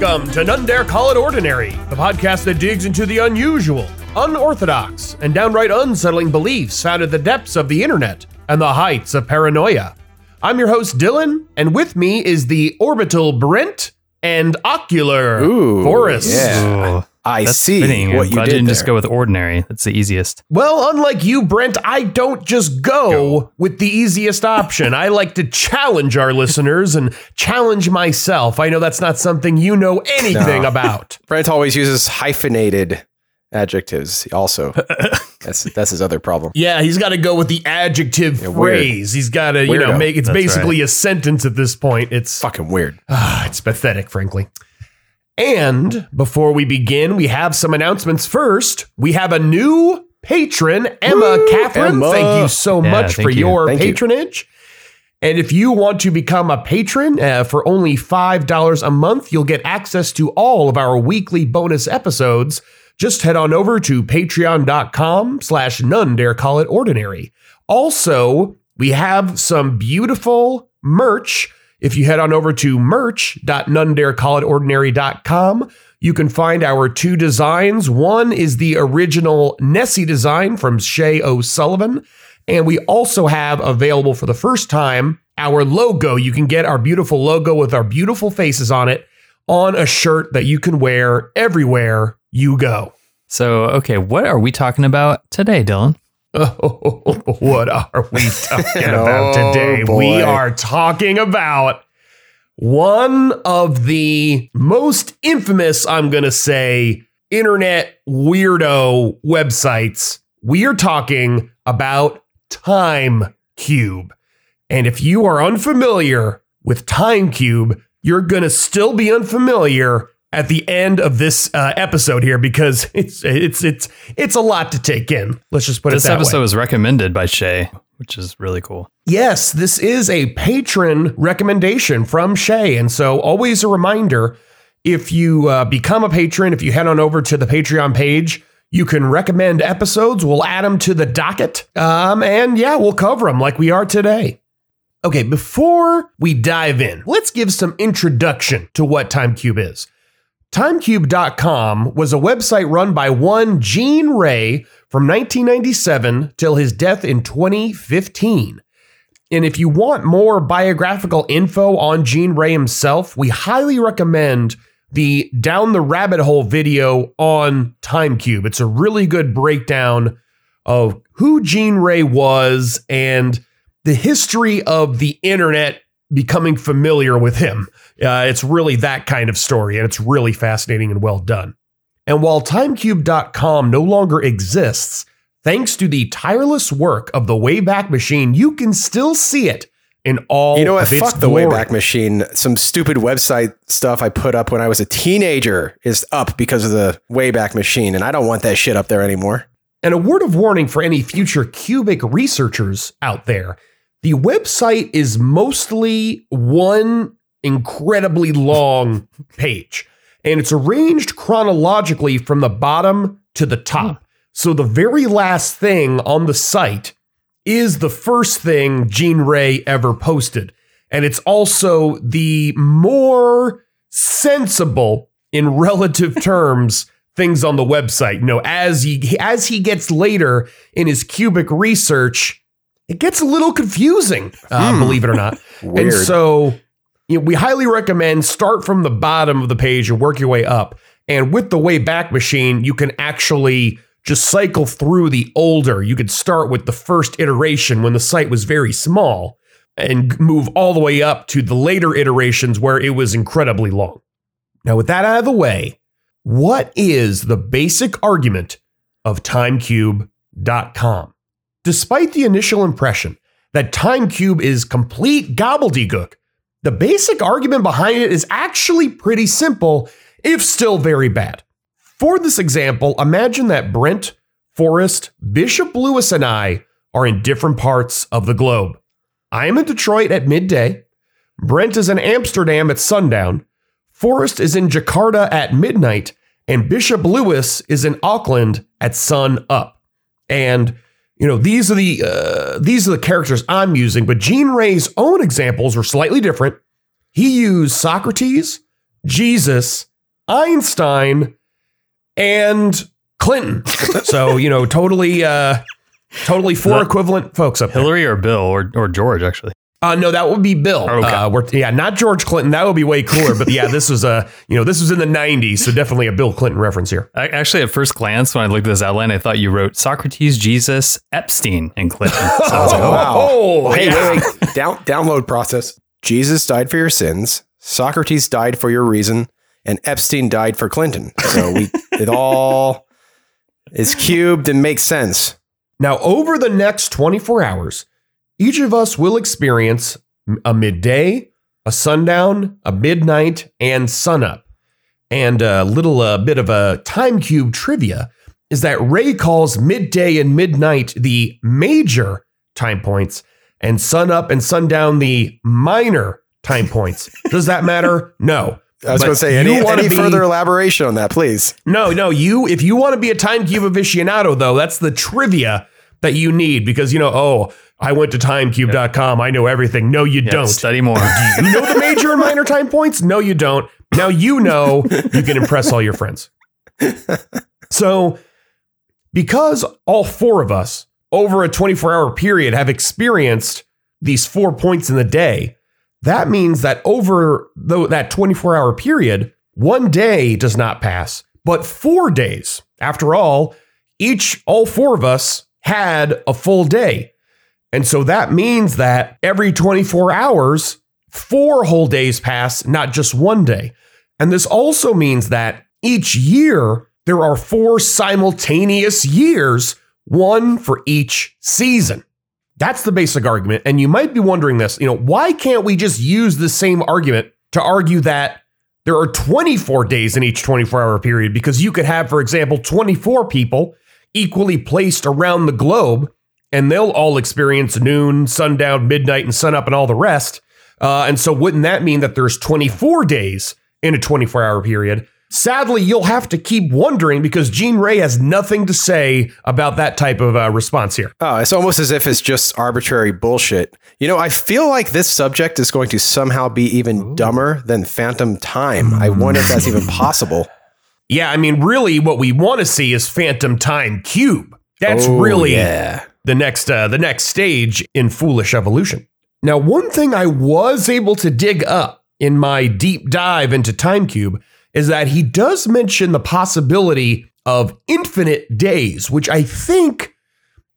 Welcome to None Dare Call It Ordinary, the podcast that digs into the unusual, unorthodox, and downright unsettling beliefs found at the depths of the internet and the heights of paranoia. I'm your host, Dylan, and with me is the orbital Brent and ocular Ooh, Forrest. yeah. Ooh, I that's see fitting. what I'm you glad did didn't just go with ordinary. That's the easiest. Well, unlike you, Brent, I don't just go, with the easiest option. I like to challenge our listeners and challenge myself. I know that's not something you know anything No. about. Brent always uses hyphenated adjectives. Also, that's that's his other problem. Yeah, he's got to go with the adjective Yeah, phrase. He's got to, you know, make it's That's basically a sentence at this point. It's Fucking weird. ah, it's pathetic, frankly. And before we begin, we have some announcements. First, we have a new patron, Emma Woo, Catherine. Emma. Thank you so Yeah, much for you. your Thank you. patronage. And if you want to become a patron uh, for only $5 a month, you'll get access to all of our weekly bonus episodes. Just head on over to patreon.com slash none dare call it ordinary. Also, we have some beautiful merch. If you head on over to merch.nonedarecallitordinary.com, you can find our two designs. One is the original Nessie design from Shay O'Sullivan. And we also have available for the first time our logo. You can get our beautiful logo with our beautiful faces on it on a shirt that you can wear everywhere you go. So, okay, what are we talking about today, Dylan? Oh, what are we talking about Oh, today? boy. We are talking about one of the most infamous, I'm going to say, internet weirdo websites. We are talking about Time Cube. And if you are unfamiliar with Time Cube, you're going to still be unfamiliar at the end of this uh, episode here because it's it's it's it's a lot to take in. Let's just put This it This episode way. was recommended by Shay, which is really cool. Yes, this is a patron recommendation from Shay. And so, always a reminder if you uh, become a patron, if you head on over to the Patreon page, you can recommend episodes. We'll add them to the docket. Um, and yeah, we'll cover them like we are today. Okay, before we dive in, let's give some introduction to what TimeCube is. Timecube.com was a website run by one Gene Ray from 1997 till his death in 2015. And if you want more biographical info on Gene Ray himself, we highly recommend the Down the Rabbit Hole video on TimeCube. It's a really good breakdown of who Gene Ray was and the history of the internet becoming familiar with him. Uh, it's really that kind of story, and it's really fascinating and well done. And while timecube.com no longer exists, thanks to the tireless work of the Wayback Machine, you can still see it in all You know what? Fuck the glory. Wayback Machine. Some stupid website stuff I put up when I was a teenager is up because of the Wayback Machine, and I don't want that shit up there anymore. And a word of warning for any future cubic researchers out there the website is mostly one incredibly long page, and it's arranged chronologically from the bottom to the top. Hmm. So the very last thing on the site is the first thing Gene Ray ever posted. And it's also the more sensible in relative terms things on the website. You know, as he as he gets later in his cubic research, it gets a little confusing, uh, Hmm. believe it or not. And so you know, we highly recommend start from the bottom of the page and work your way up. And with the Wayback Machine, you can actually just cycle through the older. You could start with the first iteration when the site was very small and move all the way up to the later iterations where it was incredibly long. Now, with that out of the way, what is the basic argument of TimeCube.com? Despite the initial impression that TimeCube is complete gobbledygook, the basic argument behind it is actually pretty simple, if still very bad. For this example, imagine that Brent, Forrest, Bishop Lewis, and I are in different parts of the globe. I am in Detroit at midday. Brent is in Amsterdam at sundown. Forrest is in Jakarta at midnight. And Bishop Lewis is in Auckland at sun up. And you know these are the uh, these are the characters I'm using, but Gene Ray's own examples were slightly different. He used Socrates, Jesus, Einstein, and Clinton. so, you know, totally uh totally four equivalent folks up there. Hillary or Bill or, or George, actually. Uh, no, that would be Bill. Okay. Uh, we're, yeah, not George Clinton. That would be way cooler. But yeah, this was a you know this was in the '90s, so definitely a Bill Clinton reference here. I, actually, at first glance, when I looked at this outline, I thought you wrote Socrates, Jesus, Epstein, and Clinton. So I was like, oh, wow. Oh, hey, yeah. wait, wait. Down, download process. Jesus died for your sins. Socrates died for your reason, and Epstein died for Clinton. So we it all is cubed and makes sense. Now, over the next 24 hours, each of us will experience a midday, a sundown, a midnight, and sunup. And a little uh, bit of a time cube trivia is that Ray calls midday and midnight the major time points, and sunup and sundown the minor time points. Does that matter? No. I was going to say any, any be- further elaboration on that, please. No, no, you if you want to be a time cube aficionado though, that's the trivia that you need because you know, oh, I went to timecube.com, I know everything. No, you don't. study more. You know the major and minor time points? No, you don't. Now you know you can impress all your friends. So, because all four of us over a 24 hour period have experienced these four points in the day, that means that over that 24 hour period, one day does not pass, but four days. After all, each, all four of us had a full day. And so that means that every 24 hours, four whole days pass, not just one day. And this also means that each year, there are four simultaneous years, one for each season. That's the basic argument. And you might be wondering this, you know, why can't we just use the same argument to argue that there are 24 days in each 24 hour period? Because you could have, for example, 24 people equally placed around the globe, and they'll all experience noon, sundown, midnight, and sunup, and all the rest. Uh, and so, wouldn't that mean that there's 24 days in a 24 hour period? Sadly, you'll have to keep wondering because Gene Ray has nothing to say about that type of uh, response here. Oh, it's almost as if it's just arbitrary bullshit. You know, I feel like this subject is going to somehow be even dumber than Phantom Time. I wonder if that's even possible. Yeah, I mean, really, what we want to see is Phantom Time Cube. That's Oh, really yeah. the next uh, the next stage in foolish evolution. Now, one thing I was able to dig up in my deep dive into Time Cube is that he does mention the possibility of infinite days, which I think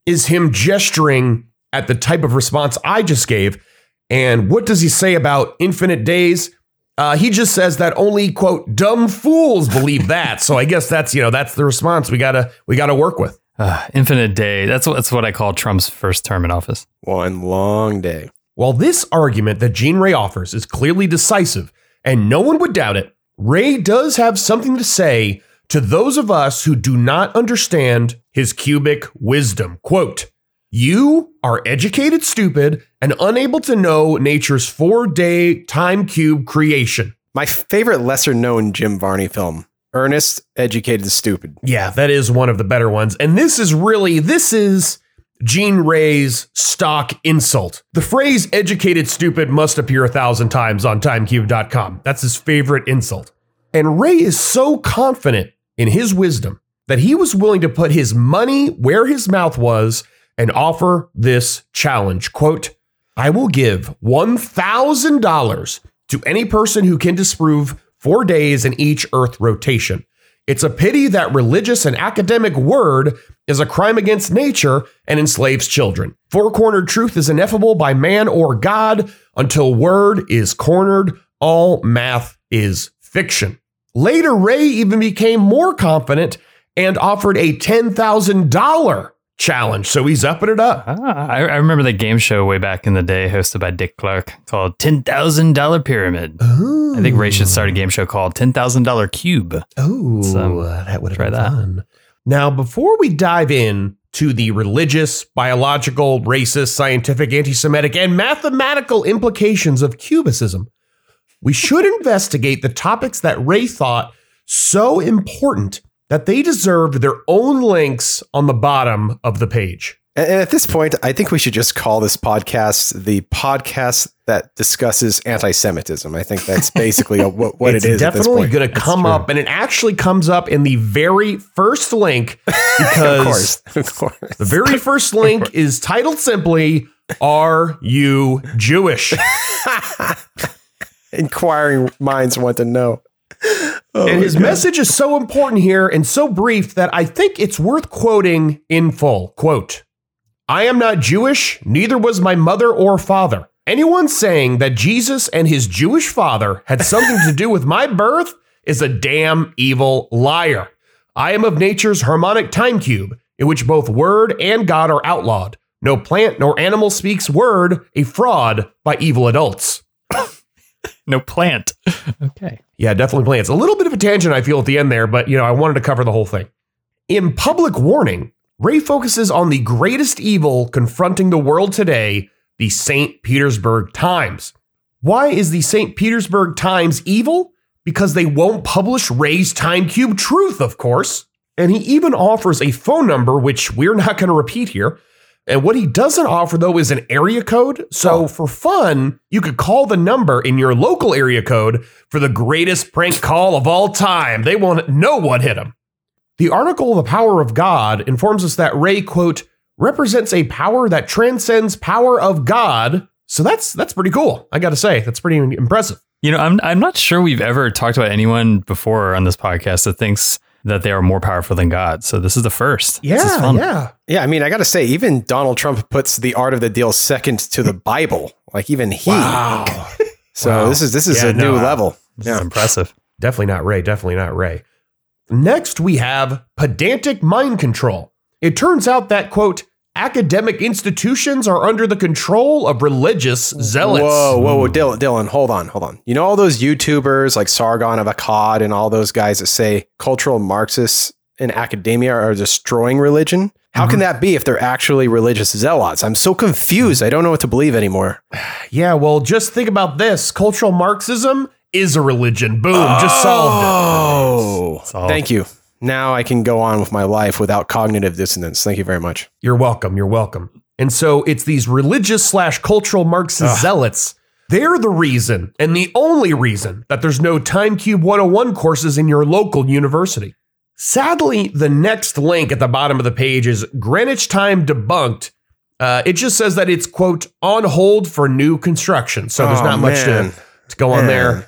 is him gesturing at the type of response I just gave. And what does he say about infinite days? Uh, he just says that only quote dumb fools believe that. so I guess that's you know that's the response we gotta we gotta work with. Uh, infinite day. That's what, that's what I call Trump's first term in office. One long day. While this argument that Gene Ray offers is clearly decisive, and no one would doubt it, Ray does have something to say to those of us who do not understand his cubic wisdom. Quote, You are educated, stupid, and unable to know nature's four day time cube creation. My favorite lesser known Jim Varney film, Ernest, Educated, Stupid. Yeah, that is one of the better ones. And this is really, this is Gene Ray's stock insult. The phrase educated stupid must appear a thousand times on timecube.com. That's his favorite insult. And Ray is so confident in his wisdom that he was willing to put his money where his mouth was and offer this challenge. Quote, I will give $1,000 to any person who can disprove four days in each Earth rotation. It's a pity that religious and academic word is a crime against nature and enslaves children. Four cornered truth is ineffable by man or God. Until word is cornered, all math is fiction. Later, Ray even became more confident and offered a $10,000 challenge. So he's upping it up. Ah, I, I remember the game show way back in the day hosted by Dick Clark called $10,000 Pyramid. I think Ray should start a game show called $10,000 Cube. Oh, So, that would have try been that. fun. Now, before we dive in to the religious, biological, racist, scientific, anti-Semitic, and mathematical implications of cubism, we should investigate the topics that Ray thought so important that they deserved their own links on the bottom of the page. And and at this point, I think we should just call this podcast the podcast that discusses anti-Semitism. I think that's basically a, what, what it's it is. definitely going to come up, and it actually comes up in the very first link because of course, of course. the very first link is titled simply "Are you Jewish?" Inquiring minds want to know. Oh and his God. message is so important here and so brief that I think it's worth quoting in full. Quote I am not Jewish, neither was my mother or father. Anyone saying that Jesus and his Jewish father had something to do with my birth is a damn evil liar. I am of nature's harmonic time cube, in which both word and God are outlawed. No plant nor animal speaks word, a fraud by evil adults. No plant. Okay. Yeah, definitely plants. A little bit of a tangent, I feel, at the end there, but you know, I wanted to cover the whole thing. In Public Warning, Ray focuses on the greatest evil confronting the world today, the St. Petersburg Times. Why is the St. Petersburg Times evil? Because they won't publish Ray's Time Cube truth, of course. And he even offers a phone number, which we're not going to repeat here. And what he doesn't offer, though, is an area code. So oh. for fun, you could call the number in your local area code for the greatest prank call of all time. They won't know what hit him. The article The Power of God informs us that Ray, quote, represents a power that transcends power of God. So that's that's pretty cool. I gotta say, that's pretty impressive. You know, I'm I'm not sure we've ever talked about anyone before on this podcast that thinks that they are more powerful than God. So this is the first. This is Yeah, fun. yeah. Yeah, I mean, I got to say, even Donald Trump puts the art of the deal second to the Bible. Like even he. Wow. So Wow. this is this is Yeah, a new no, uh, level. This Yeah. is impressive. Definitely not Ray. Definitely not Ray. Next, we have pedantic mind control. It turns out that, quote, academic institutions are under the control of religious zealots. Whoa, whoa, whoa, Dylan, Dylan, hold on, hold on. You know all those YouTubers like Sargon of Akkad and all those guys that say cultural Marxists in academia are destroying religion? How Mm-hmm. can that be if they're actually religious zealots? I'm so confused. I don't know what to believe anymore. Yeah, well, just think about this. Cultural Marxism is a religion. Boom, just solved Oh, thank you. Now I can go on with my life without cognitive dissonance. Thank you very much. You're welcome. You're welcome. And so it's these religious slash cultural Marxist zealots. They're the reason and the only reason that there's no Time Cube 101 courses in your local university. Sadly, the next link at the bottom of the page is Greenwich Time Debunked. Uh, it just says that it's, quote, on hold for new construction. So there's Oh, not much to, to go on there.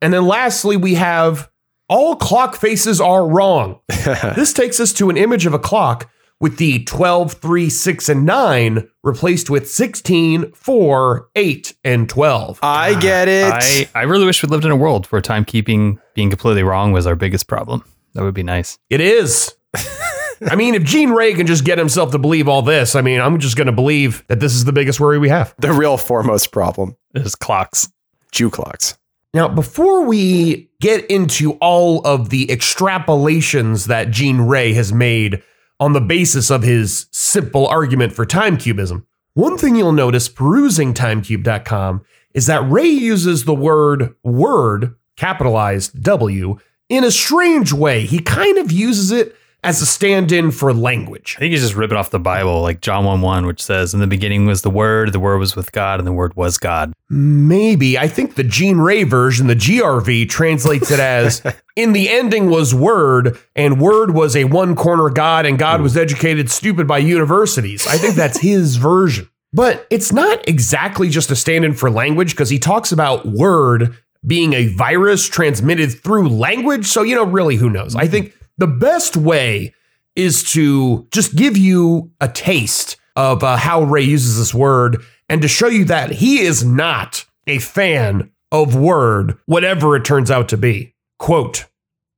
And then lastly, we have all clock faces are wrong. this takes us to an image of a clock with the 12, 3, 6, and 9 replaced with 16, 4, 8, and 12. I get ah, it. I, I really wish we lived in a world where timekeeping being completely wrong was our biggest problem. That would be nice. It is. I mean, if Gene Ray can just get himself to believe all this, I mean, I'm just going to believe that this is the biggest worry we have. the real foremost problem is clocks. Jew clocks. Now, before we get into all of the extrapolations that Gene Ray has made on the basis of his simple argument for time cubism, one thing you'll notice perusing timecube.com is that Ray uses the word word, capitalized W, in a strange way. He kind of uses it as a stand in for language. I think he's just ripping off the Bible, like John 1 1, which says, In the beginning was the Word, the Word was with God, and the Word was God. Maybe. I think the Gene Ray version, the GRV, translates it as in the ending was Word, and Word was a one corner God, and God was educated stupid by universities. I think that's his version. But it's not exactly just a stand in for language because he talks about Word being a virus transmitted through language. So, you know, really, who knows? I think the best way is to just give you a taste of uh, how Ray uses this word and to show you that he is not a fan of word, whatever it turns out to be. Quote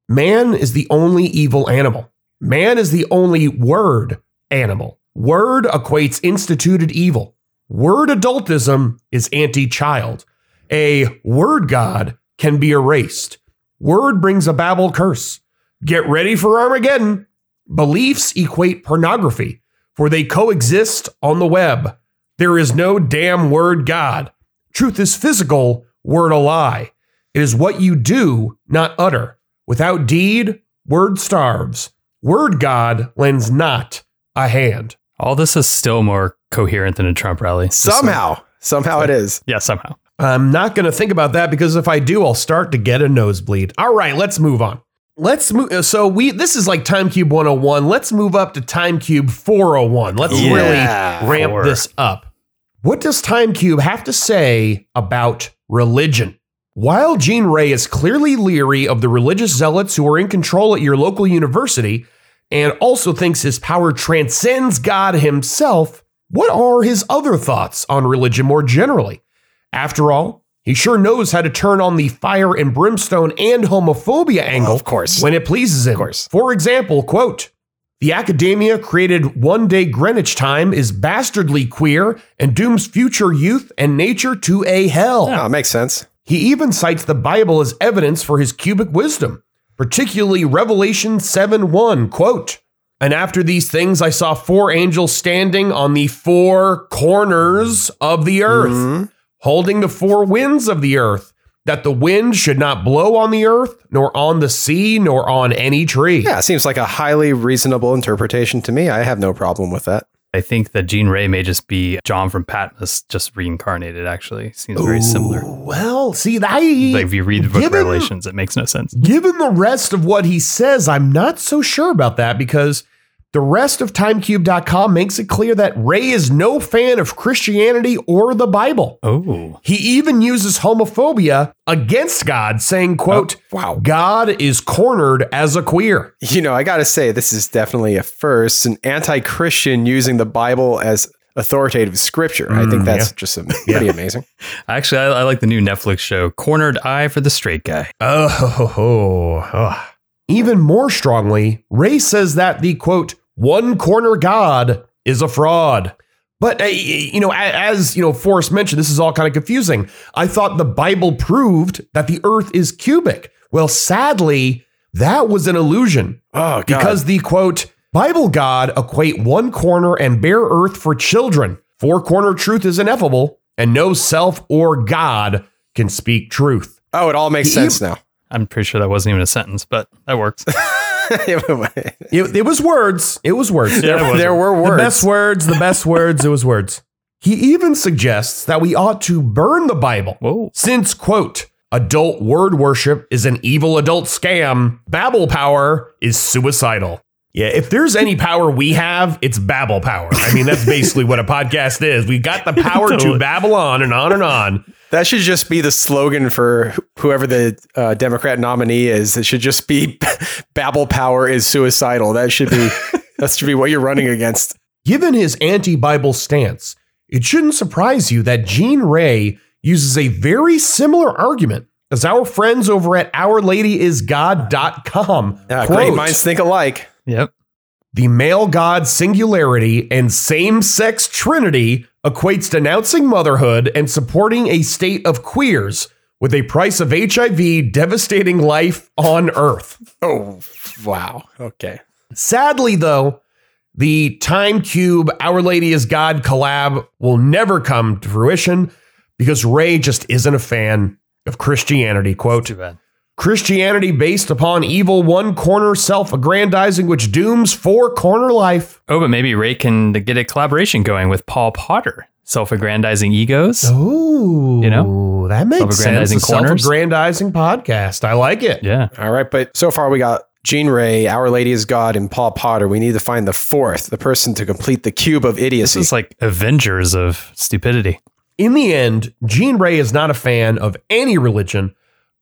Man is the only evil animal. Man is the only word animal. Word equates instituted evil. Word adultism is anti child. A word god can be erased. Word brings a Babel curse. Get ready for Armageddon. Beliefs equate pornography, for they coexist on the web. There is no damn word God. Truth is physical, word a lie. It is what you do, not utter. Without deed, word starves. Word God lends not a hand. All this is still more coherent than a Trump rally. Just so- Somehow, somehow it is. yeah, somehow. I'm not going to think about that because if I do, I'll start to get a nosebleed. All right, let's move on. Let's move. Uh, so we this is like Time Cube 101. Let's move up to Time Cube 401. Let's Yeah, really ramp four. this up. What does Time Cube have to say about religion? While Gene Ray is clearly leery of the religious zealots who are in control at your local university and also thinks his power transcends God himself, what are his other thoughts on religion more generally? After all, he sure knows how to turn on the fire and brimstone and homophobia angle of course. when it pleases him. Of course. For example, quote, the academia created one day Greenwich time is bastardly queer and dooms future youth and nature to a hell. Oh, it makes sense. He even cites the Bible as evidence for his cubic wisdom, particularly Revelation 7 1, quote, And after these things I saw four angels standing on the four corners of the earth, Mhm. Holding the four winds of the earth, that the wind should not blow on the earth, nor on the sea, nor on any tree. Yeah, it seems like a highly reasonable interpretation to me. I have no problem with that. I think that Gene Ray may just be John from Patmos, just reincarnated. Actually, seems very similar. Well, see, I Like if you read the book Given- Revelations, it makes no sense. Given the rest of what he says, I'm not so sure about that because the rest of timecube.com makes it clear that Ray is no fan of Christianity or the Bible. Oh, He even uses homophobia against God, saying, quote, Wow. God is cornered as a queer. You know, I got to say, this is definitely a first. An anti Christian using the Bible as authoritative scripture. I think Mm, that's just am- pretty amazing. actually, I, I like the new Netflix show, Cornered Eye for the Straight Guy. Oh, ho, ho, ho. Even more strongly, Ray says that the quote, one corner God is a fraud. But uh, you know, as you know, Forrest mentioned, this is all kind of confusing. I thought the Bible proved that the Earth is cubic. Well, sadly, that was an illusion Oh, God. because the quote Bible God equate one corner and bare Earth for children. Four corner truth is ineffable, and no self or God can speak truth. oh, it all makes sense now. I'm pretty sure that wasn't even a sentence, but that works. It, it was words. It was words. Yeah, it there were words. The best words, the best words, it was words. He even suggests that we ought to burn the Bible. Whoa. Since, quote, adult word worship is an evil adult scam, Babel power is suicidal. Yeah, if there's any power we have, it's Babel power. I mean, that's basically what a podcast is. We got the power to Totally. babble on and on and on. That should just be the slogan for whoever the uh, Democrat nominee is. It should just be Babel power is suicidal. That should be that should be what you're running against. Given his anti Bible stance, it shouldn't surprise you that Gene Ray uses a very similar argument as our friends over at OurLadyIsGod.com. Yeah, Quote, great minds think alike. Yep. The male god singularity and same sex trinity equates denouncing motherhood and supporting a state of queers with a price of HIV devastating life on earth. Oh, wow. Okay. Sadly, though, the Time Cube Our Lady is God collab will never come to fruition because Ray just isn't a fan of Christianity. Quote Too bad. Christianity based upon evil one corner self aggrandizing, which dooms four corner life. Oh, but maybe Ray can get a collaboration going with Paul Potter. Self-aggrandizing egos. Oh, You know? that makes sense. Self-aggrandizing A corners. self-aggrandizing podcast. I like it. Yeah. All right, but so far we got Gene Ray, Our Lady is God, and Paul Potter. We need to find the fourth, the person to complete the cube of This idiocy. is like Avengers of stupidity. In the end, Gene Ray is not a fan of any religion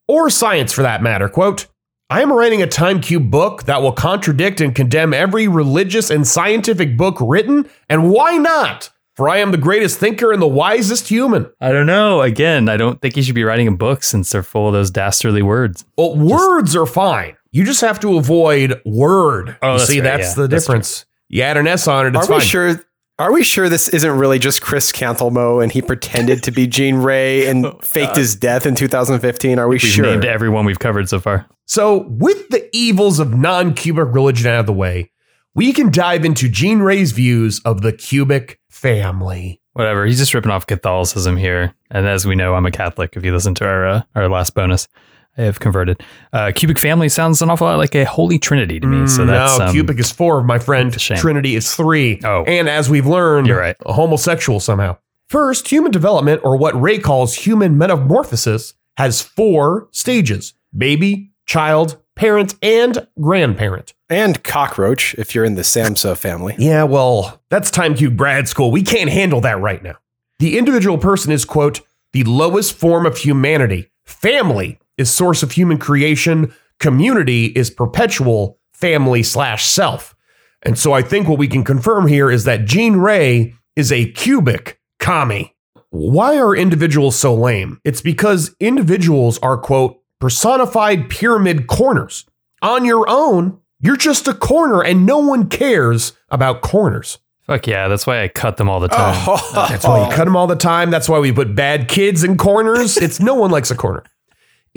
or science for that matter. Quote, I am writing a Time Cube book that will contradict and condemn every religious and scientific book written, and why not? For I am the greatest thinker and the wisest human. I don't know. Again, I don't think he should be writing a book since they're full of those dastardly words. Well, words are fine. You just have to avoid word. Oh, you that's see, right. that's Yeah, the that's difference. You add an S on it, Are it's we fine. sure? Are we sure this isn't really just Chris Cantelmo and he pretended to be Gene Ray and faked his death in 2015? Are we sure? We've sure? named everyone we've covered so far. So, with the evils of non cubic religion out of the way, we can dive into Gene Ray's views of the cubic family. Whatever. He's just ripping off Catholicism here. And as we know, I'm a Catholic. If you listen to our uh, our last bonus, I have converted. Uh, cubic family sounds an awful lot like a holy trinity to me. so that's Mm, no, um, cubic is four, my friend. Trinity is three. Oh. And as we've learned, You're right. homosexual somehow. First, human development, or what Ray calls human metamorphosis, has four stages baby, child, parent, and grandparent. And cockroach, if you're in the Samsa family. Yeah, well, that's Time Cube grad school. We can't handle that right now. The individual person is, quote, the lowest form of humanity. Family is source of human creation. Community is perpetual family slash self. And so I think what we can confirm here is that Gene Ray is a cubic commie. Why are individuals so lame? It's because individuals are, quote, personified pyramid corners. On your own, you're just a corner and no one cares about corners. fuck yeah. That's why I cut them all the time. Oh. That's why you oh. cut them all the time. That's why we put bad kids in corners. It's no one likes a corner.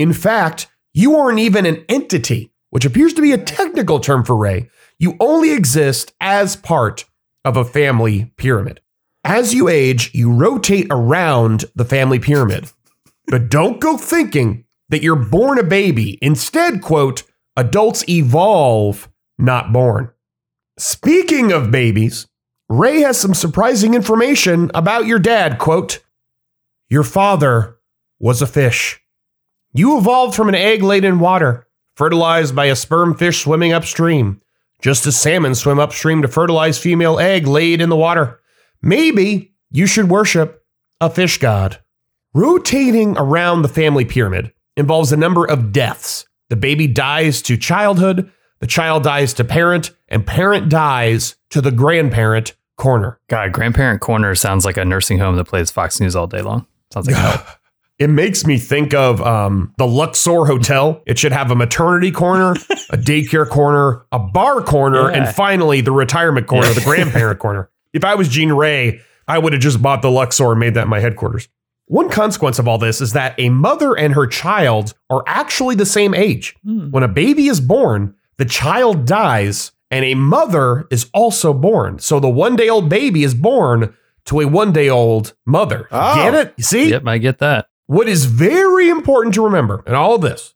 In fact, you aren't even an entity, which appears to be a technical term for Ray. You only exist as part of a family pyramid. As you age, you rotate around the family pyramid. But don't go thinking that you're born a baby. Instead, quote, adults evolve, not born. Speaking of babies, Ray has some surprising information about your dad. Quote, Your father was a fish. You evolved from an egg laid in water, fertilized by a sperm fish swimming upstream, just as salmon swim upstream to fertilize female egg laid in the water. Maybe you should worship a fish god. Rotating around the family pyramid involves a number of deaths. The baby dies to childhood, the child dies to parent, and parent dies to the grandparent corner. God, grandparent corner sounds like a nursing home that plays Fox News all day long. Sounds like. It makes me think of um, the Luxor Hotel. It should have a maternity corner, a daycare corner, a bar corner, Yeah. and finally the retirement corner, the grandparent corner. If I was Gene Ray, I would have just bought the Luxor and made that my headquarters. One consequence of all this is that a mother and her child are actually the same age. When a baby is born, the child dies, and a mother is also born. So the one day old baby is born to a one day old mother. Oh. Get it? You see? Yep, I get that. What is very important to remember in all of this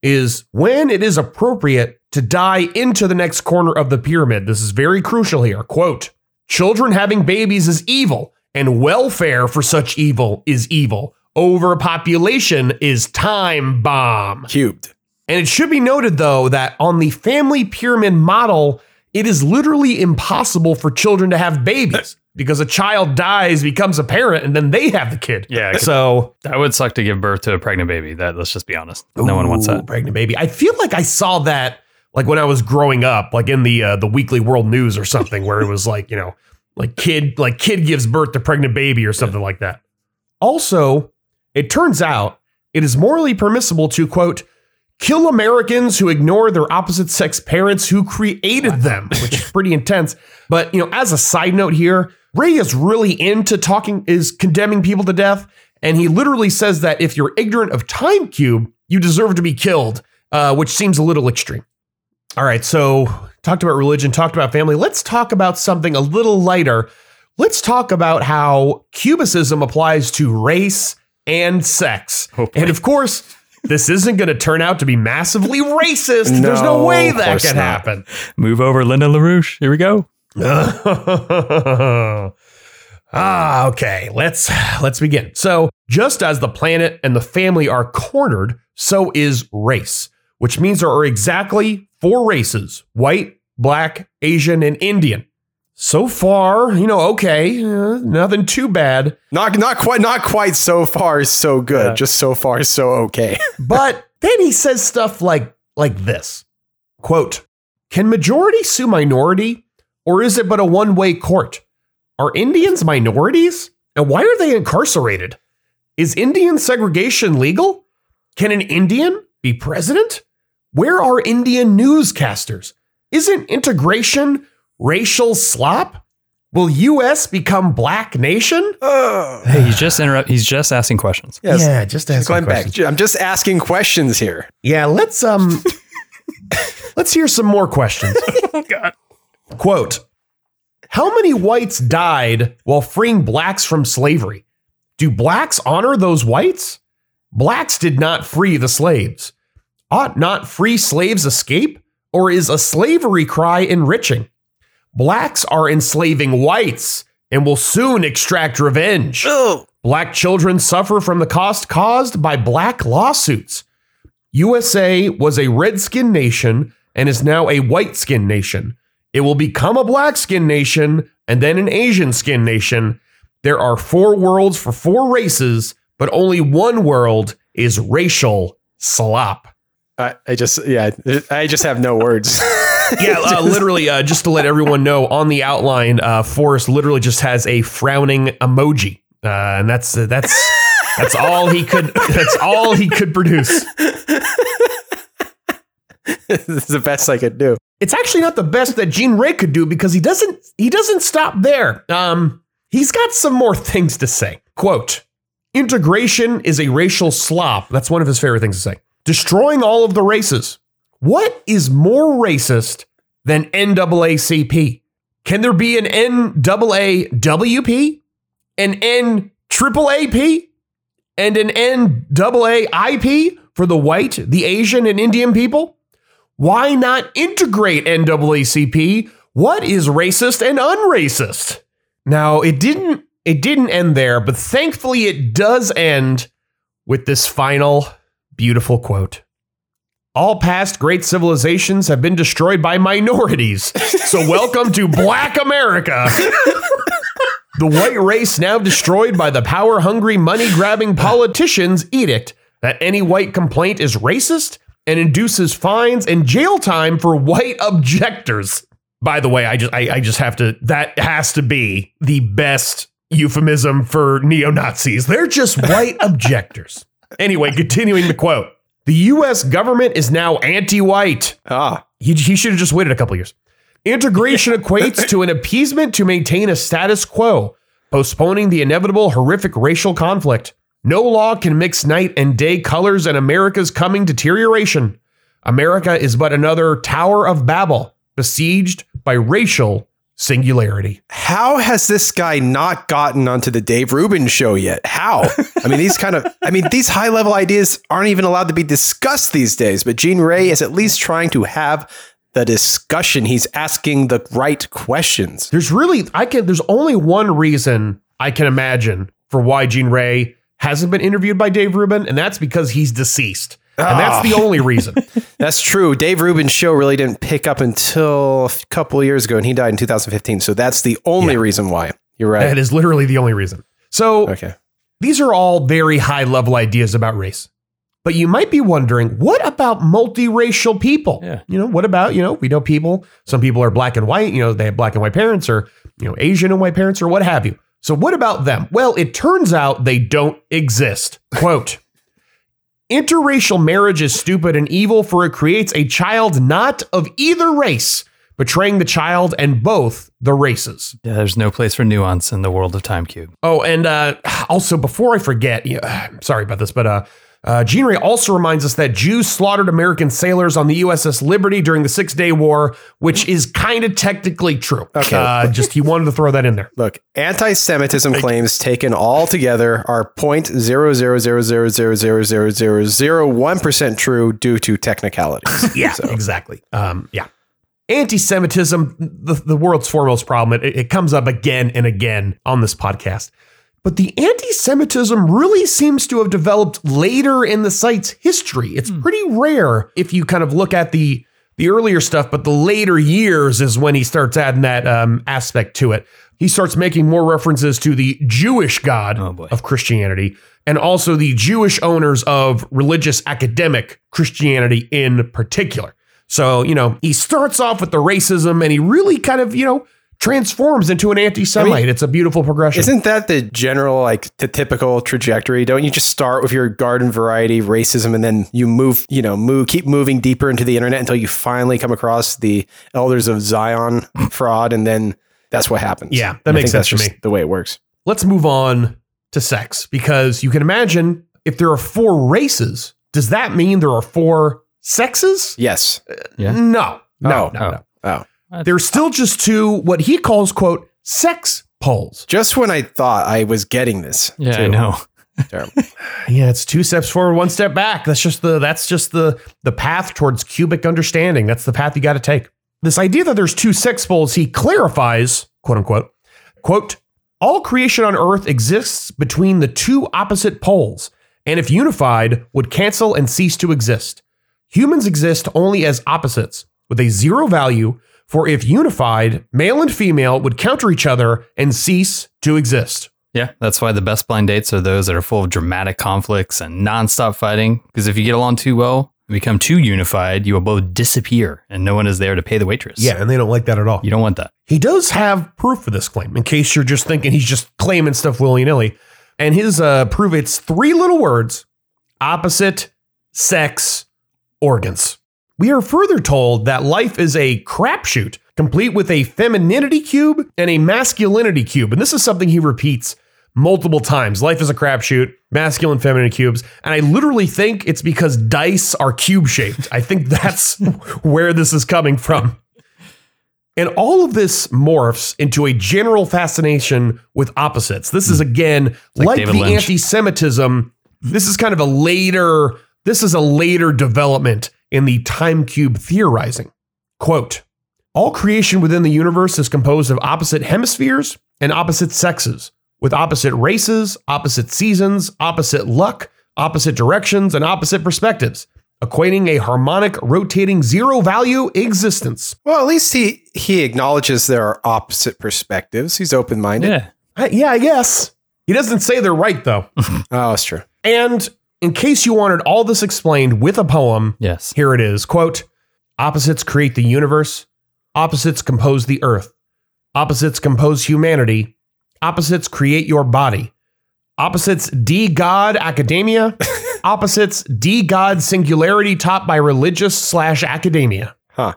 is when it is appropriate to die into the next corner of the pyramid. This is very crucial here. Quote Children having babies is evil, and welfare for such evil is evil. Overpopulation is time bomb. Cubed. And it should be noted, though, that on the family pyramid model, it is literally impossible for children to have babies because a child dies, becomes a parent, and then they have the kid. Yeah, So that would suck to give birth to a pregnant baby. That let's just be honest. No one wants Ooh, that. pregnant baby. I feel like I saw that like when I was growing up, like in the uh, the Weekly World News or something, where it was like you know, like kid like kid gives birth to pregnant baby or something like that. Also, it turns out it is morally permissible to quote kill Americans who ignore their opposite sex parents who created them, which is pretty intense. But you know, as a side note here, Ray is really into talking is condemning people to death, and he literally says that if you're ignorant of Time Cube, you deserve to be killed, uh, which seems a little extreme. All right, so talked about religion, talked about family. Let's talk about something a little lighter. Let's talk about how cubicism applies to race and sex. Oh, boy. and of course, this isn't going to turn out to be massively racist. There's no No, way that can happen. Move over, Lyndon LaRouche. Here we go. ah, okay. Let's let's begin. So, just as the planet and the family are cornered, so is race, which means there are exactly four races: white, black, Asian, and Indian. So far, you know, okay, uh, nothing too bad. Not not quite not quite so far so good. Yeah. Just so far so okay. But then he says stuff like like this. Quote, "Can majority sue minority or is it but a one-way court? Are Indians minorities? And why are they incarcerated? Is Indian segregation legal? Can an Indian be president? Where are Indian newscasters? Isn't integration racial slop? Will US become black nation?" Oh. Hey, he's just interrupt. He's just asking questions. Yes. Yeah, just ask Going questions. back. I'm just asking questions here. Yeah, let's um let's hear some more questions. Oh God. Quote How many whites died while freeing blacks from slavery? Do blacks honor those whites? Blacks did not free the slaves. Ought not free slaves escape? Or is a slavery cry enriching? Blacks are enslaving whites and will soon extract revenge. Black children suffer from the cost caused by black lawsuits. USA was a red skin nation and is now a white skin nation. It will become a black skin nation and then an Asian skin nation. There are four worlds for four races, but only one world is racial slop. I, I just yeah, I just have no words. Yeah, uh, literally, uh, just to let everyone know, on the outline, uh, Forrest literally just has a frowning emoji, uh, and that's uh, that's that's all he could. That's all he could produce. this is the best I could do. It's actually not the best that Gene Ray could do because he doesn't he doesn't stop there. Um, he's got some more things to say. Quote: Integration is a racial slop. That's one of his favorite things to say. Destroying all of the races. What is more racist than NAACP? Can there be an NAAWP, an NAAAP, and an NAAIP for the white, the Asian, and Indian people? Why not integrate NAACP? What is racist and unracist? Now, it didn't it didn't end there, but thankfully it does end with this final beautiful quote. All past great civilizations have been destroyed by minorities. So welcome to Black America. The white race now destroyed by the power hungry, money grabbing politicians' edict that any white complaint is racist and induces fines and jail time for white objectors. By the way, I just I, I just have to that has to be the best euphemism for neo-Nazis. They're just white objectors. Anyway, continuing the quote. The US government is now anti-white. Ah, He, he should have just waited a couple years. Integration equates to an appeasement to maintain a status quo, postponing the inevitable horrific racial conflict. No law can mix night and day colors and America's coming deterioration. America is but another Tower of Babel, besieged by racial singularity. how has this guy not gotten onto the Dave Rubin show yet? How? I mean, these kind of, I mean, these high level ideas aren't even allowed to be discussed these days. But Gene Ray is at least trying to have the discussion. He's asking the right questions. There's really I can there's only one reason I can imagine for why Gene Ray hasn't been interviewed by Dave Rubin, and that's because he's deceased. And that's the ah. only reason. That's true. Dave Rubin's show really didn't pick up until a couple of years ago, and he died in 2015. So that's the only Yeah. reason why. You're right. That is literally the only reason. So Okay. these are all very high level ideas about race. But you might be wondering, what about multiracial people? Yeah. You know, what about, you know, we know people, some people are black and white, you know, they have black and white parents or, you know, Asian and white parents or what have you. So what about them? Well, it turns out they don't exist. Quote, interracial marriage is stupid and evil for it creates a child not of either race, betraying the child and both the races. Yeah, there's no place for nuance in the world of Time Cube. Oh, and uh, also before I forget, yeah, sorry about this, but uh, uh, Gene Ray also reminds us that Jews slaughtered American sailors on the USS Liberty during the Six Day War, which is kind of technically true. Okay. uh, just he wanted to throw that in there. Look, anti-Semitism claims taken all together are 0.000000001 percent true due to technicalities. Yeah, exactly. Um, yeah. Anti-Semitism, the, the world's foremost problem. It, it comes up again and again on this podcast. But the anti-Semitism really seems to have developed later in the site's history. It's pretty rare if you kind of look at the the earlier stuff, but the later years is when he starts adding that um, aspect to it. He starts making more references to the Jewish God Oh, of Christianity and also the Jewish owners of religious academic Christianity in particular. So, you know, he starts off with the racism and he really kind of, you know, transforms into an anti Semite. it's a beautiful progression. Isn't that the general, like the typical trajectory? Don't you just start with your garden variety racism and then you move, you know, move, keep moving deeper into the internet until you finally come across the elders of Zion fraud, and then that's what happens. Yeah, that And I makes think sense that's to just me. The way it works. Let's move on to sex because you can imagine if there are four races, does that mean there are four sexes? Yes. Yeah. No, no, Oh. no, Oh. no. Oh, oh. There's still just two, what he calls, quote, sex poles. just when I thought I was getting this. Yeah, too. I know. Terrible. Yeah, it's two steps forward, one step back. That's just the that's just the the path towards cubic understanding. That's the path you got to take. This idea that there's two sex poles, he clarifies, quote unquote, quote, all creation on earth exists between the two opposite poles, and if unified, would cancel and cease to exist. Humans exist only as opposites, with a zero value, for if unified, male and female would counter each other and cease to exist. Yeah, that's why the best blind dates are those that are full of dramatic conflicts and nonstop fighting. Because if you get along too well and become too unified, you will both disappear and no one is there to pay the waitress. Yeah, and they don't like that at all. You don't want that. He does have proof for this claim, in case you're just thinking he's just claiming stuff willy nilly. And his uh, proof it's three little words opposite sex organs. We are further told that life is a crapshoot, complete with a femininity cube and a masculinity cube. And this is something he repeats multiple times. Life is a crapshoot, masculine, feminine cubes. And I literally think it's because dice are cube shaped. I think that's where this is coming from. And all of this morphs into a general fascination with opposites. This is again like, like the anti-Semitism. This is kind of a later, this is a later development in the time cube theorizing. Quote, all creation within the universe is composed of opposite hemispheres and opposite sexes, with opposite races, opposite seasons, opposite luck, opposite directions, and opposite perspectives, equating a harmonic, rotating, zero value existence. Well, at least he he acknowledges there are opposite perspectives. He's open minded. Yeah. I- yeah, I guess. He doesn't say they're right, though. Oh, that's true. and in case you wanted all this explained with a poem, Yes. Here it is. Quote Opposites create the universe. Opposites compose the earth. Opposites compose humanity. Opposites create your body. Opposites D God academia. Opposites D God singularity taught by religious slash academia. Huh.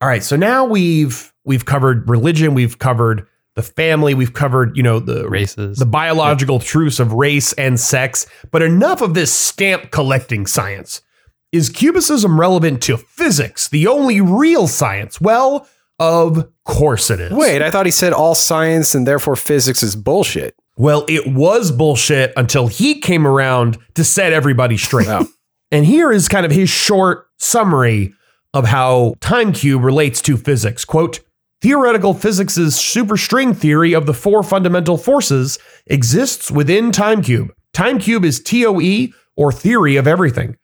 All right. So now we've we've covered religion. We've covered the family. We've covered you know the Races. the biological truths of race and sex, but enough of this stamp collecting science. Is cubicism relevant to physics, the only real science? Well, of course it is. Wait, I thought he said all science and therefore physics is bullshit. Well, it was bullshit until he came around to set everybody straight. Oh. And here is kind of his short summary of how time cube relates to physics. Quote, theoretical physics' superstring theory of the four fundamental forces exists within time cube. Time cube is TOE or theory of everything.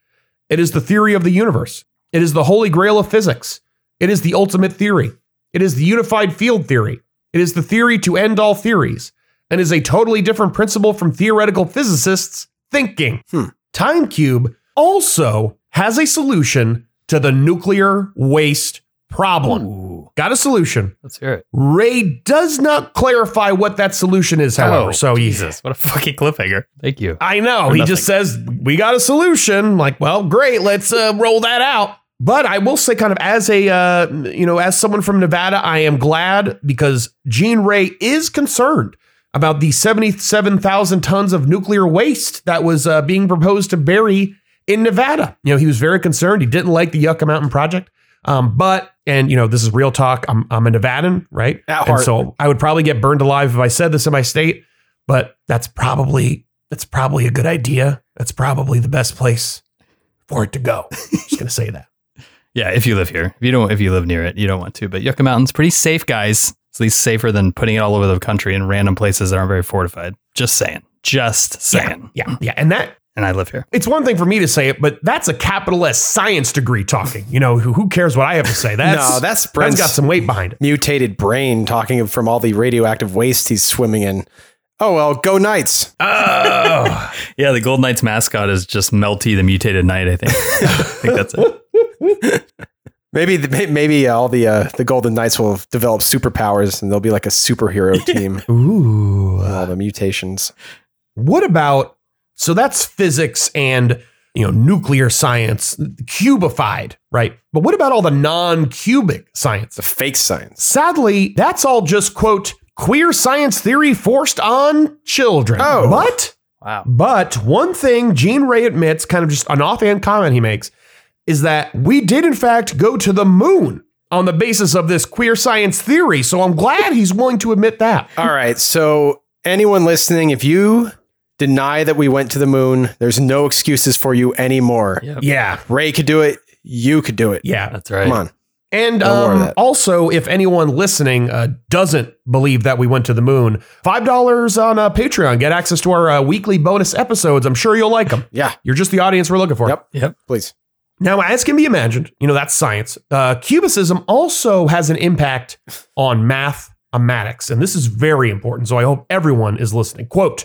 It is the theory of the universe. It is the holy grail of physics. It is the ultimate theory. It is the unified field theory. It is the theory to end all theories and is a totally different principle from theoretical physicists' thinking. Hmm. Time Cube also has a solution to the nuclear waste problem. Ooh. Got a solution. Let's hear it. Ray does not clarify what that solution is, however. Oh, so he, Jesus. What a fucking cliffhanger. Thank you. I know. Or He just says, We got a solution. Like, well, great. Let's uh, roll that out. But I will say, kind of as a, uh, you know, as someone from Nevada, I am glad because Gene Ray is concerned about the 77,000 tons of nuclear waste that was uh, being proposed to bury in Nevada. You know, he was very concerned. He didn't like the Yucca Mountain project. Um, but, and, you know, this is real talk. I'm, I'm a Nevadan, right? At And heart. so I would probably get burned alive if I said this in my state, but that's probably that's probably a good idea. That's probably the best place for it to go. Just gonna say that. Yeah, if you live here. If you don't if you live near it, you don't want to. But Yucca Mountain's pretty safe, guys. It's at least safer than putting it all over the country in random places that aren't very fortified. Just saying. Just saying. Yeah, yeah. And that And I live here. it's one thing for me to say it, but that's a capital S science degree talking. You know, who, who cares what I have to say? That's no, that's that's Brent's got some weight behind it. mutated brain talking from all the radioactive waste he's swimming in. Oh well, go Knights. Oh, Yeah, the Gold Knights mascot is just Melty the mutated knight, I think. I think that's it. Maybe the, maybe all the uh, the Golden Knights will develop superpowers and they'll be like a superhero team. ooh. all the mutations. What about so that's physics and you know nuclear science cubified, right? But what about all the non-cubic science? The fake science. Sadly, that's all just quote queer science theory forced on children. Oh. But Wow. but one thing Gene Ray admits, kind of just an offhand comment he makes, is that we did in fact go to the moon on the basis of this queer science theory. So I'm glad he's willing to admit that. All right. So anyone listening, if you deny that we went to the moon. There's no excuses for you anymore. Yep. Yeah. Ray could do it. You could do it. Yeah. That's right. Come on. And No more of um, also, if anyone listening uh, doesn't believe that we went to the moon, five dollars on uh, Patreon, get access to our uh, weekly bonus episodes. I'm sure you'll like them. Yeah. You're just the audience we're looking for. Yep. Yep. Please. Now, as can be imagined, you know that's science. Uh, cubicism also has an impact on mathematics, and this is very important. So I hope everyone is listening. Quote: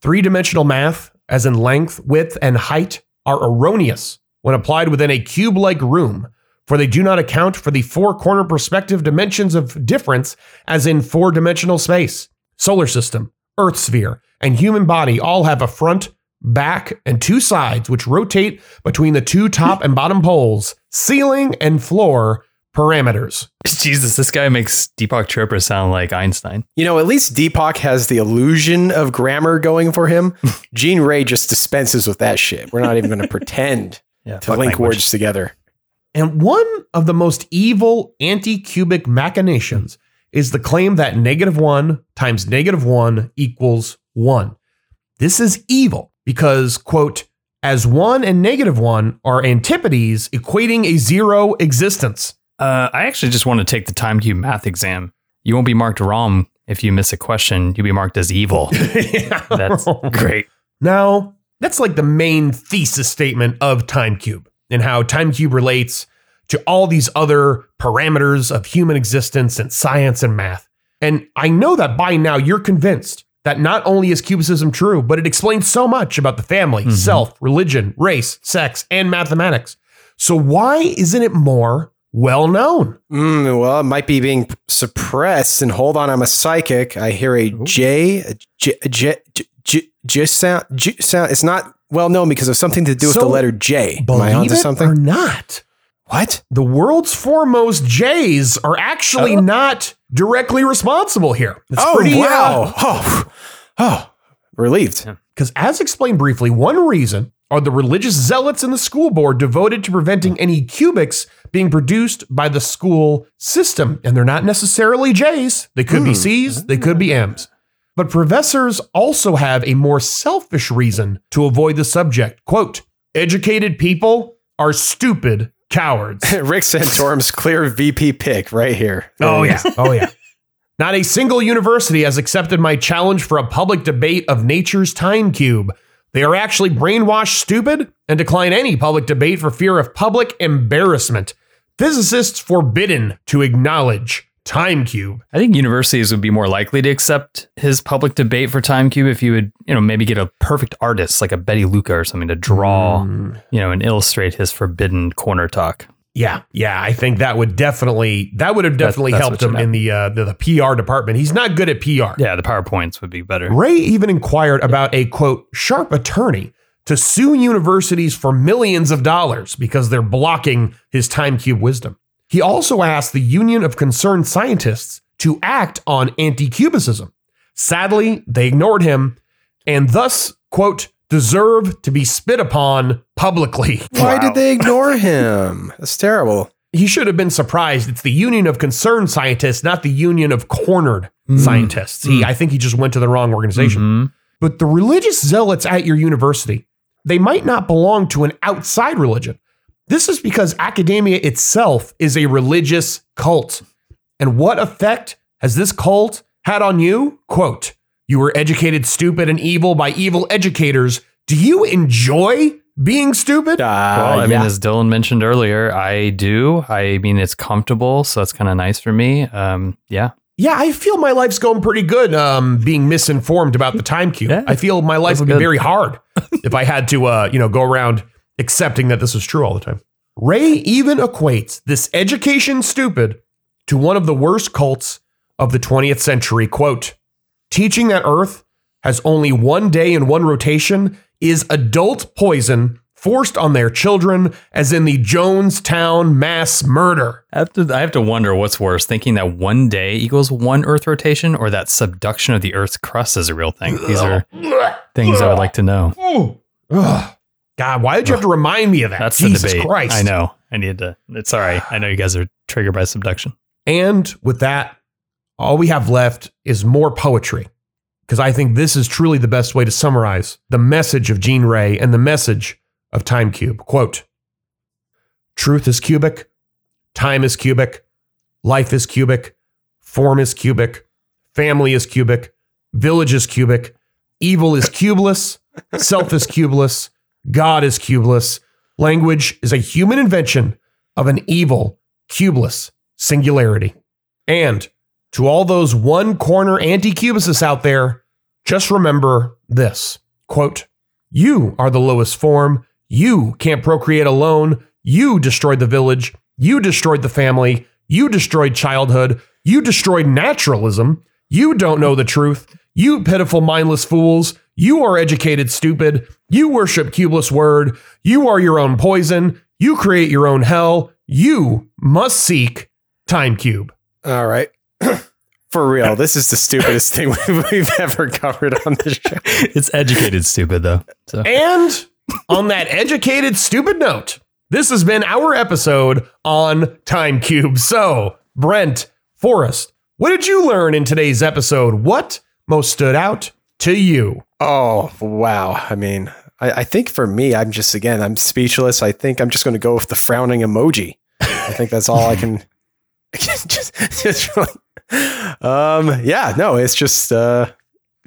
Three-dimensional math, as in length, width, and height, are erroneous when applied within a cube-like room, for they do not account for the four-corner perspective dimensions of difference, as in four-dimensional space. Solar system, Earth sphere, and human body all have a front, back, and two sides which rotate between the two top and bottom poles, ceiling and floor parameters. Jesus, this guy makes Deepak Chopra sound like Einstein. You know, at least Deepak has the illusion of grammar going for him. Gene Ray just dispenses with that shit. We're not even going to pretend Yeah. to link words together. And one of the most evil anti cubic machinations is the claim that negative one times negative one equals one. This is evil because, quote, as one and negative one are antipodes equating a zero existence. Uh, I actually just want to take the time cube math exam. You won't be marked wrong if you miss a question. You'll be marked as evil. That's great. Now, that's like the main thesis statement of TimeCube and how TimeCube relates to all these other parameters of human existence and science and math. And I know that by now you're convinced that not only is cubicism true, but it explains so much about the family, self, religion, race, sex, and mathematics. So why isn't it more well known? Mm, well, it might be being suppressed. And hold on, I'm a psychic. I hear a J, a J, a J, J, J, J sound. J sound. It's not well known because of something to do with So, the letter J. Am I onto it or not? What? The world's foremost Jays are actually Oh. not directly responsible here. It's oh pretty, uh, wow! oh, oh, relieved. Because, as explained briefly, one reason are the religious zealots in the school board devoted to preventing any cubics being produced by the school system. And they're not necessarily J's, they could be hmm. C's, they could be M's. But professors also have a more selfish reason to avoid the subject. Quote, educated people are stupid cowards. Rick Santorum's clear VP pick right here. Oh, yeah. Oh, yeah. Not a single university has accepted my challenge for a public debate of nature's time cube. They are actually brainwashed stupid and decline any public debate for fear of public embarrassment. Physicists forbidden to acknowledge time cube. I think universities would be more likely to accept his public debate for Time Cube if you would, you know, maybe get a perfect artist like a Betty Luca or something to draw, mm. you know, and illustrate his forbidden corner talk. Yeah, yeah, I think that would definitely that would have definitely that's helped what you him in the, uh, the the PR department. He's not good at PR. Yeah, the PowerPoints would be better. Ray even inquired about a quote sharp attorney to sue universities for millions of dollars because they're blocking his time cube wisdom. He also asked the Union of Concerned Scientists to act on anti-cubicism. Sadly, they ignored him and thus quote deserve to be spit upon publicly. Why Wow. did they ignore him? That's terrible. He should have been surprised. It's the Union of Concerned Scientists, not the Union of Cornered Scientists. He, I think he just went to the wrong organization. Mhm. But the religious zealots at your university, they might not belong to an outside religion. This is because academia itself is a religious cult. And what effect has this cult had on you? Quote, you were educated stupid and evil by evil educators. Do you enjoy being stupid? Uh, Well, I mean, as Dylan mentioned earlier, I do. I mean, it's comfortable, so that's kind of nice for me. Um, yeah. Yeah, I feel my life's going pretty good um, being misinformed about the time cube. Yeah, I feel my life would be good. very hard if I had to, uh, you know, go around accepting that this was true all the time. Ray even equates this education stupid to one of the worst cults of the 20th century. Quote, teaching that Earth has only one day and one rotation is adult poison forced on their children, as in the Jonestown mass murder. I have, to, I have to wonder what's worse, thinking that one day equals one Earth rotation or that subduction of the Earth's crust is a real thing. These are things I would like to know. God, why did you have to remind me of that? That's Jesus the debate. Christ. I know. I need to. It's all right. I know you guys are triggered by subduction. And with that, all we have left is more poetry. because I think this is truly the best way to summarize the message of Gene Ray and the message of Time Cube. Quote Truth is cubic, time is cubic, life is cubic, form is cubic, family is cubic, village is cubic, evil is cubeless, self is cubeless, God is cubeless, language is a human invention of an evil, cubeless singularity. And to all those one corner anti cubicists out there, just remember this quote, You are the lowest form. You can't procreate alone. You destroyed the village. You destroyed the family. You destroyed childhood. You destroyed naturalism. You don't know the truth. You pitiful, mindless fools. You are educated, stupid. You worship cubeless word. You are your own poison. You create your own hell. You must seek time cube. All right. For real, this is the stupidest thing we've ever covered on this show. It's educated stupid though. So And on that educated, stupid note, this has been our episode on Time Cube. So, Brent, Forrest, what did you learn in today's episode? What most stood out to you? Oh, wow. I mean, I, I think for me, I'm just, again, I'm speechless. I think I'm just going to go with the frowning emoji. I think that's all I can. just, just really, um, yeah, no, it's just uh,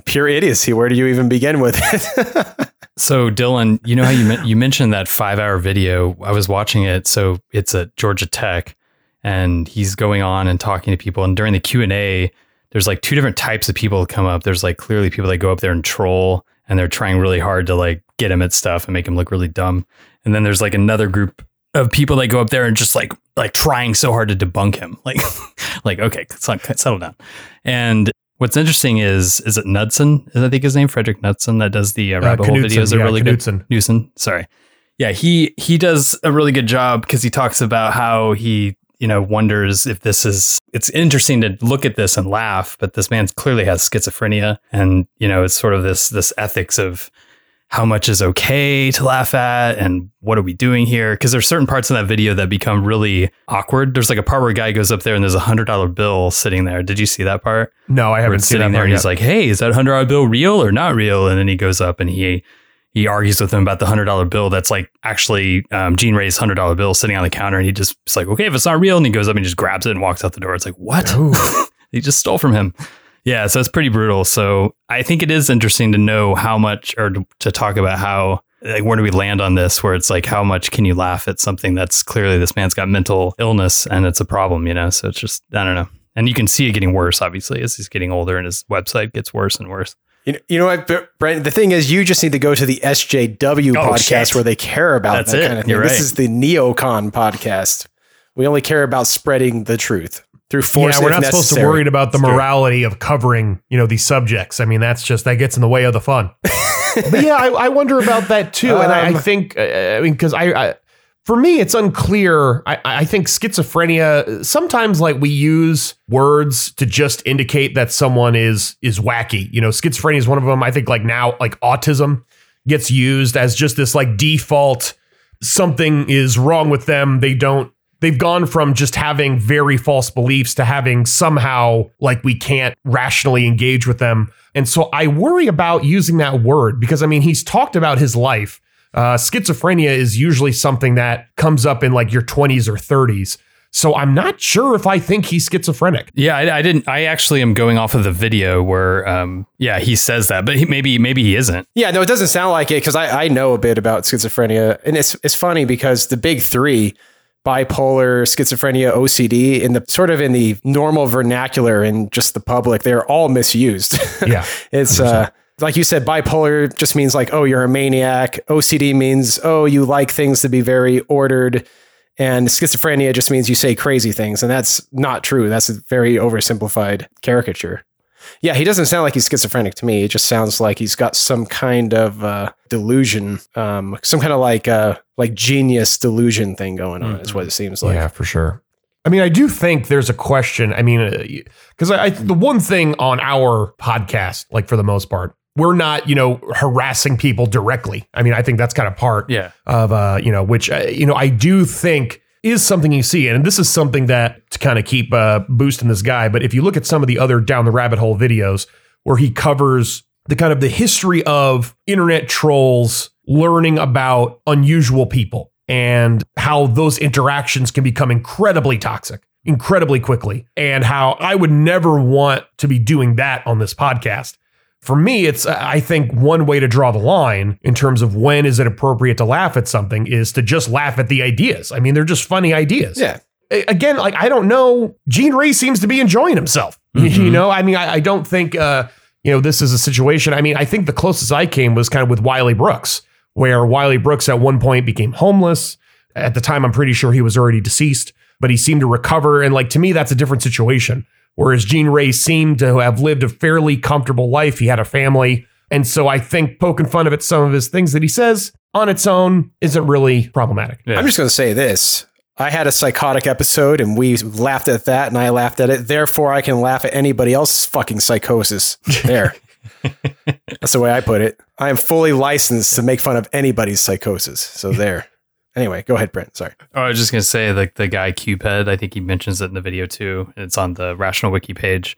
pure idiocy. Where do you even begin with it? So Dylan, you know how you you mentioned that five hour video? I was watching it. So it's at Georgia Tech, and he's going on and talking to people. And during the Q and A, there's like two different types of people come up. There's like clearly people that go up there and troll, and they're trying really hard to like get him at stuff and make him look really dumb. And then there's like another group of people that go up there and just like like trying so hard to debunk him. Like like okay, settle down. And What's interesting is is it Knudsen? Is I think his name Fredrik Knudsen that does the uh, rabbit hole Knudsen, videos. Are yeah, really Knudsen. good. Newson, sorry. Yeah, he he does a really good job because he talks about how he you know wonders if this is. It's interesting to look at this and laugh, but this man clearly has schizophrenia, and you know it's sort of this this ethics of how much is okay to laugh at and what are we doing here? Because there's certain parts in that video that become really awkward. There's like a part where a guy goes up there and there's a hundred dollar bill sitting there. Did you see that part? No, I haven't seen sitting that there part and yet. he's like hey is that hundred dollar bill real or not real? And then he goes up and he he argues with him about the hundred dollar bill that's like actually um, Gene Ray's hundred dollar bill sitting on the counter and he just it's like okay if it's not real and he goes up and just grabs it and walks out the door. It's like what? He just stole from him yeah, so it's pretty brutal. So I think it is interesting to know how much, or to, talk about how, like, where do we land on this? Where it's like, how much can you laugh at something that's clearly this man's got mental illness and it's a problem, you know? So it's just, I don't know. And you can see it getting worse, obviously, as he's getting older and his website gets worse and worse. You know, you know what, Br- Brent? The thing is, you just need to go to the SJW Oh, podcast shit. where they care about That's that it. kind of thing. You're This is the Neocon podcast. We only care about spreading the truth through force. yeah, we're if not supposed to worry about the It's true. morality of covering, you know, these subjects. I mean, that's just that gets in the way of the fun. but yeah, I, I wonder about that too, and I, I Um, think, uh, I mean, because I, I, for me, it's unclear. I, I think schizophrenia. Sometimes, like we use words to just indicate that someone is is wacky. You know, schizophrenia is one of them. I think, like now, like autism gets used as just this like default. Something is wrong with them. They don't they've gone from just having very false beliefs to having somehow like we can't rationally engage with them. And so I worry about using that word because I mean, he's talked about his life. Uh, schizophrenia is usually something that comes up in like your 20s or 30s. So I'm not sure if I think he's schizophrenic. Yeah, I, I didn't. I actually am going off of the video where, um, yeah, he says that, but he, maybe maybe he isn't. Yeah, no, it doesn't sound like it because I, I know a bit about schizophrenia, and it's it's funny because the big three bipolar, schizophrenia, OCD, in the sort of in the normal vernacular and just the public, they're all misused. Yeah. it's uh, like you said, bipolar just means like, oh, you're a maniac. OCD means, oh, you like things to be very ordered. And schizophrenia just means you say crazy things. And that's not true. That's a very oversimplified caricature. Yeah, he doesn't sound like he's schizophrenic to me. It just sounds like he's got some kind of uh, delusion, um, some kind of like uh, like genius delusion thing going on. Is what it seems like. yeah, for sure. I mean, I do think there's a question. I mean, because I, I the one thing on our podcast, like for the most part, we're not you know harassing people directly. I mean, I think that's kind of part Yeah. of uh you know which uh, you know I do think is something you see, and this is something that to kind of keep uh, boosting this guy. But if you look at some of the other down the rabbit hole videos, where he covers the kind of the history of internet trolls learning about unusual people and how those interactions can become incredibly toxic incredibly quickly and how I would never want to be doing that on this podcast. For me, it's, I think, one way to draw the line in terms of when is it appropriate to laugh at something is to just laugh at the ideas. I mean, they're just funny ideas. Yeah. Again, like, I don't know. Gene Ray seems to be enjoying himself. You Mhm. know, I mean, I, I don't think, uh, you know, this is a situation. I mean, I think the closest I came was kind of with Wiley Brooks, where Wiley Brooks at one point became homeless. At the time, I'm pretty sure he was already deceased, but he seemed to recover. And like to me, that's a different situation. Whereas Gene Ray seemed to have lived a fairly comfortable life. He had a family. And so I think poking fun of it, some of his things that he says on its own isn't really problematic. Yeah. I'm just going to say this. I had a psychotic episode and we laughed at that and I laughed at it. Therefore, I can laugh at anybody else's fucking psychosis. There. That's the way I put it. I am fully licensed to make fun of anybody's psychosis. So there. Anyway, go ahead, Brent. Sorry. Oh, I was just gonna say like the guy Cupid. I think he mentions it in the video too. It's on the Rational Wiki page.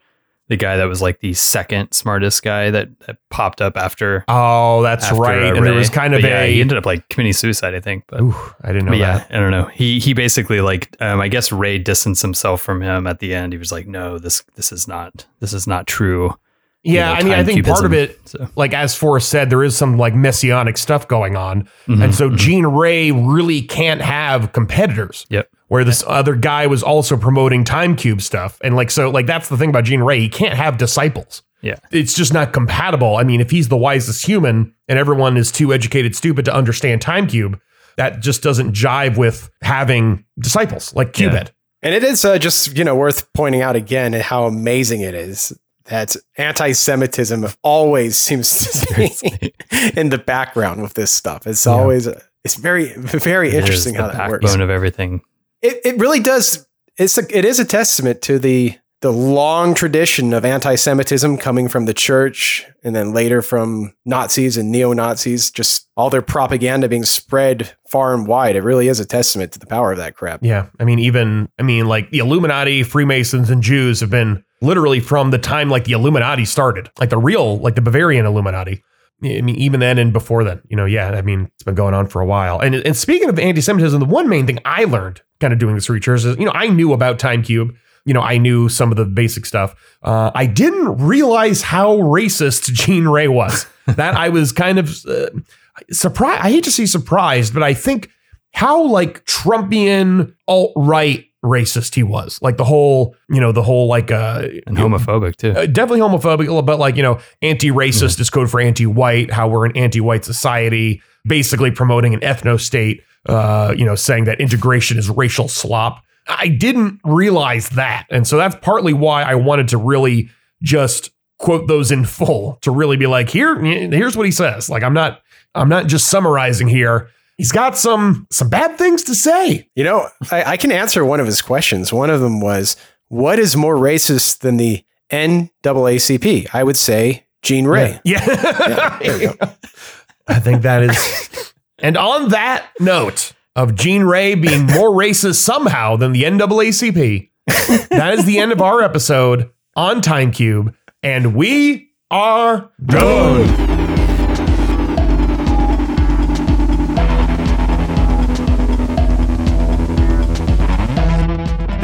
The guy that was like the second smartest guy that, that popped up after. Oh, that's after, right. uh, and there was kind of But yeah, a. he ended up like committing suicide. I think, but. Ooh, I didn't know yeah, that. I don't know. He he basically like um, I guess Ray distanced himself from him at the end. He was like, "No, this this is not this is not true." You Yeah, know, I mean, I time think part of it, So, like as Forrest said, there is some like messianic stuff going on. And mhm, so mhm. Gene Ray really can't have competitors. Yep. Where this other guy was also promoting Time Cube stuff. And like, so, like, that's the thing about Gene Ray. He can't have disciples. Yeah. It's just not compatible. I mean, if he's the wisest human and everyone is too educated, stupid to understand Time Cube, that just doesn't jive with having disciples like Yeah. Cubed. And it is uh, just, you know, worth pointing out again how amazing it is that anti-Semitism always seems to be in the background with this stuff. It's Yeah. always, it's very, very It interesting how that works. of everything. It, it really does. It's a, it is a testament to the the long tradition of anti-Semitism coming from the church, and then later from Nazis and neo Nazis. Just all their propaganda being spread far and wide. It really is a testament to the power of that crap. Yeah. I mean, even, I mean, like the Illuminati, Freemasons, and Jews have been literally from the time like the Illuminati started, like the real, like the Bavarian Illuminati. I mean, even then and before then, you know, yeah, I mean, it's been going on for a while. And, and speaking of anti Semitism, the one main thing I learned kind of doing this research is, you know, I knew about Time Cube. You know, I knew some of the basic stuff. Uh, I didn't realize how racist Gene Ray was. that I was kind of uh, surprised. I hate to say surprised, but I think how like Trumpian alt right racist he was. Like the whole, you know, the whole like uh And homophobic too. uh, definitely homophobic, but like, you know, anti-racist is code for anti-white, how we're an anti-white society, basically promoting an ethno state, uh, you know, saying that integration is racial slop. I didn't realize that. And so that's partly why I wanted to really just quote those in full to really be like, here, here's what he says. Like I'm not I'm not just summarizing here. He's got some some bad things to say. You know, I, I can answer one of his questions. One of them was, "What is more racist than the NAACP?" I would say Gene Ray. Yeah. Yeah, there we go. I think that is. and on that note of Gene Ray being more racist somehow than the NAACP, that is the end of our episode on Time Cube, and we are done.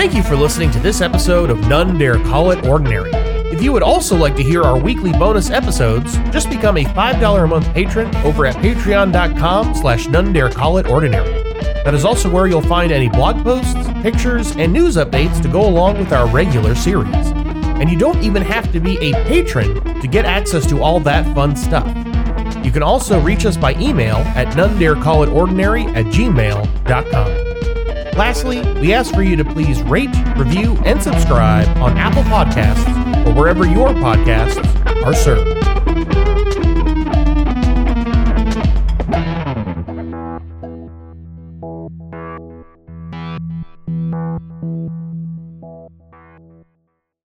Thank you for listening to this episode of None Dare Call It Ordinary. If you would also like to hear our weekly bonus episodes, just become a $5 a month patron over at patreon.com slash none dare call it ordinary. That is also where you'll find any blog posts, pictures, and news updates to go along with our regular series. And you don't even have to be a patron to get access to all that fun stuff. You can also reach us by email at none dare call it ordinary at gmail.com. Lastly, we ask for you to please rate, review, and subscribe on Apple Podcasts or wherever your podcasts are served.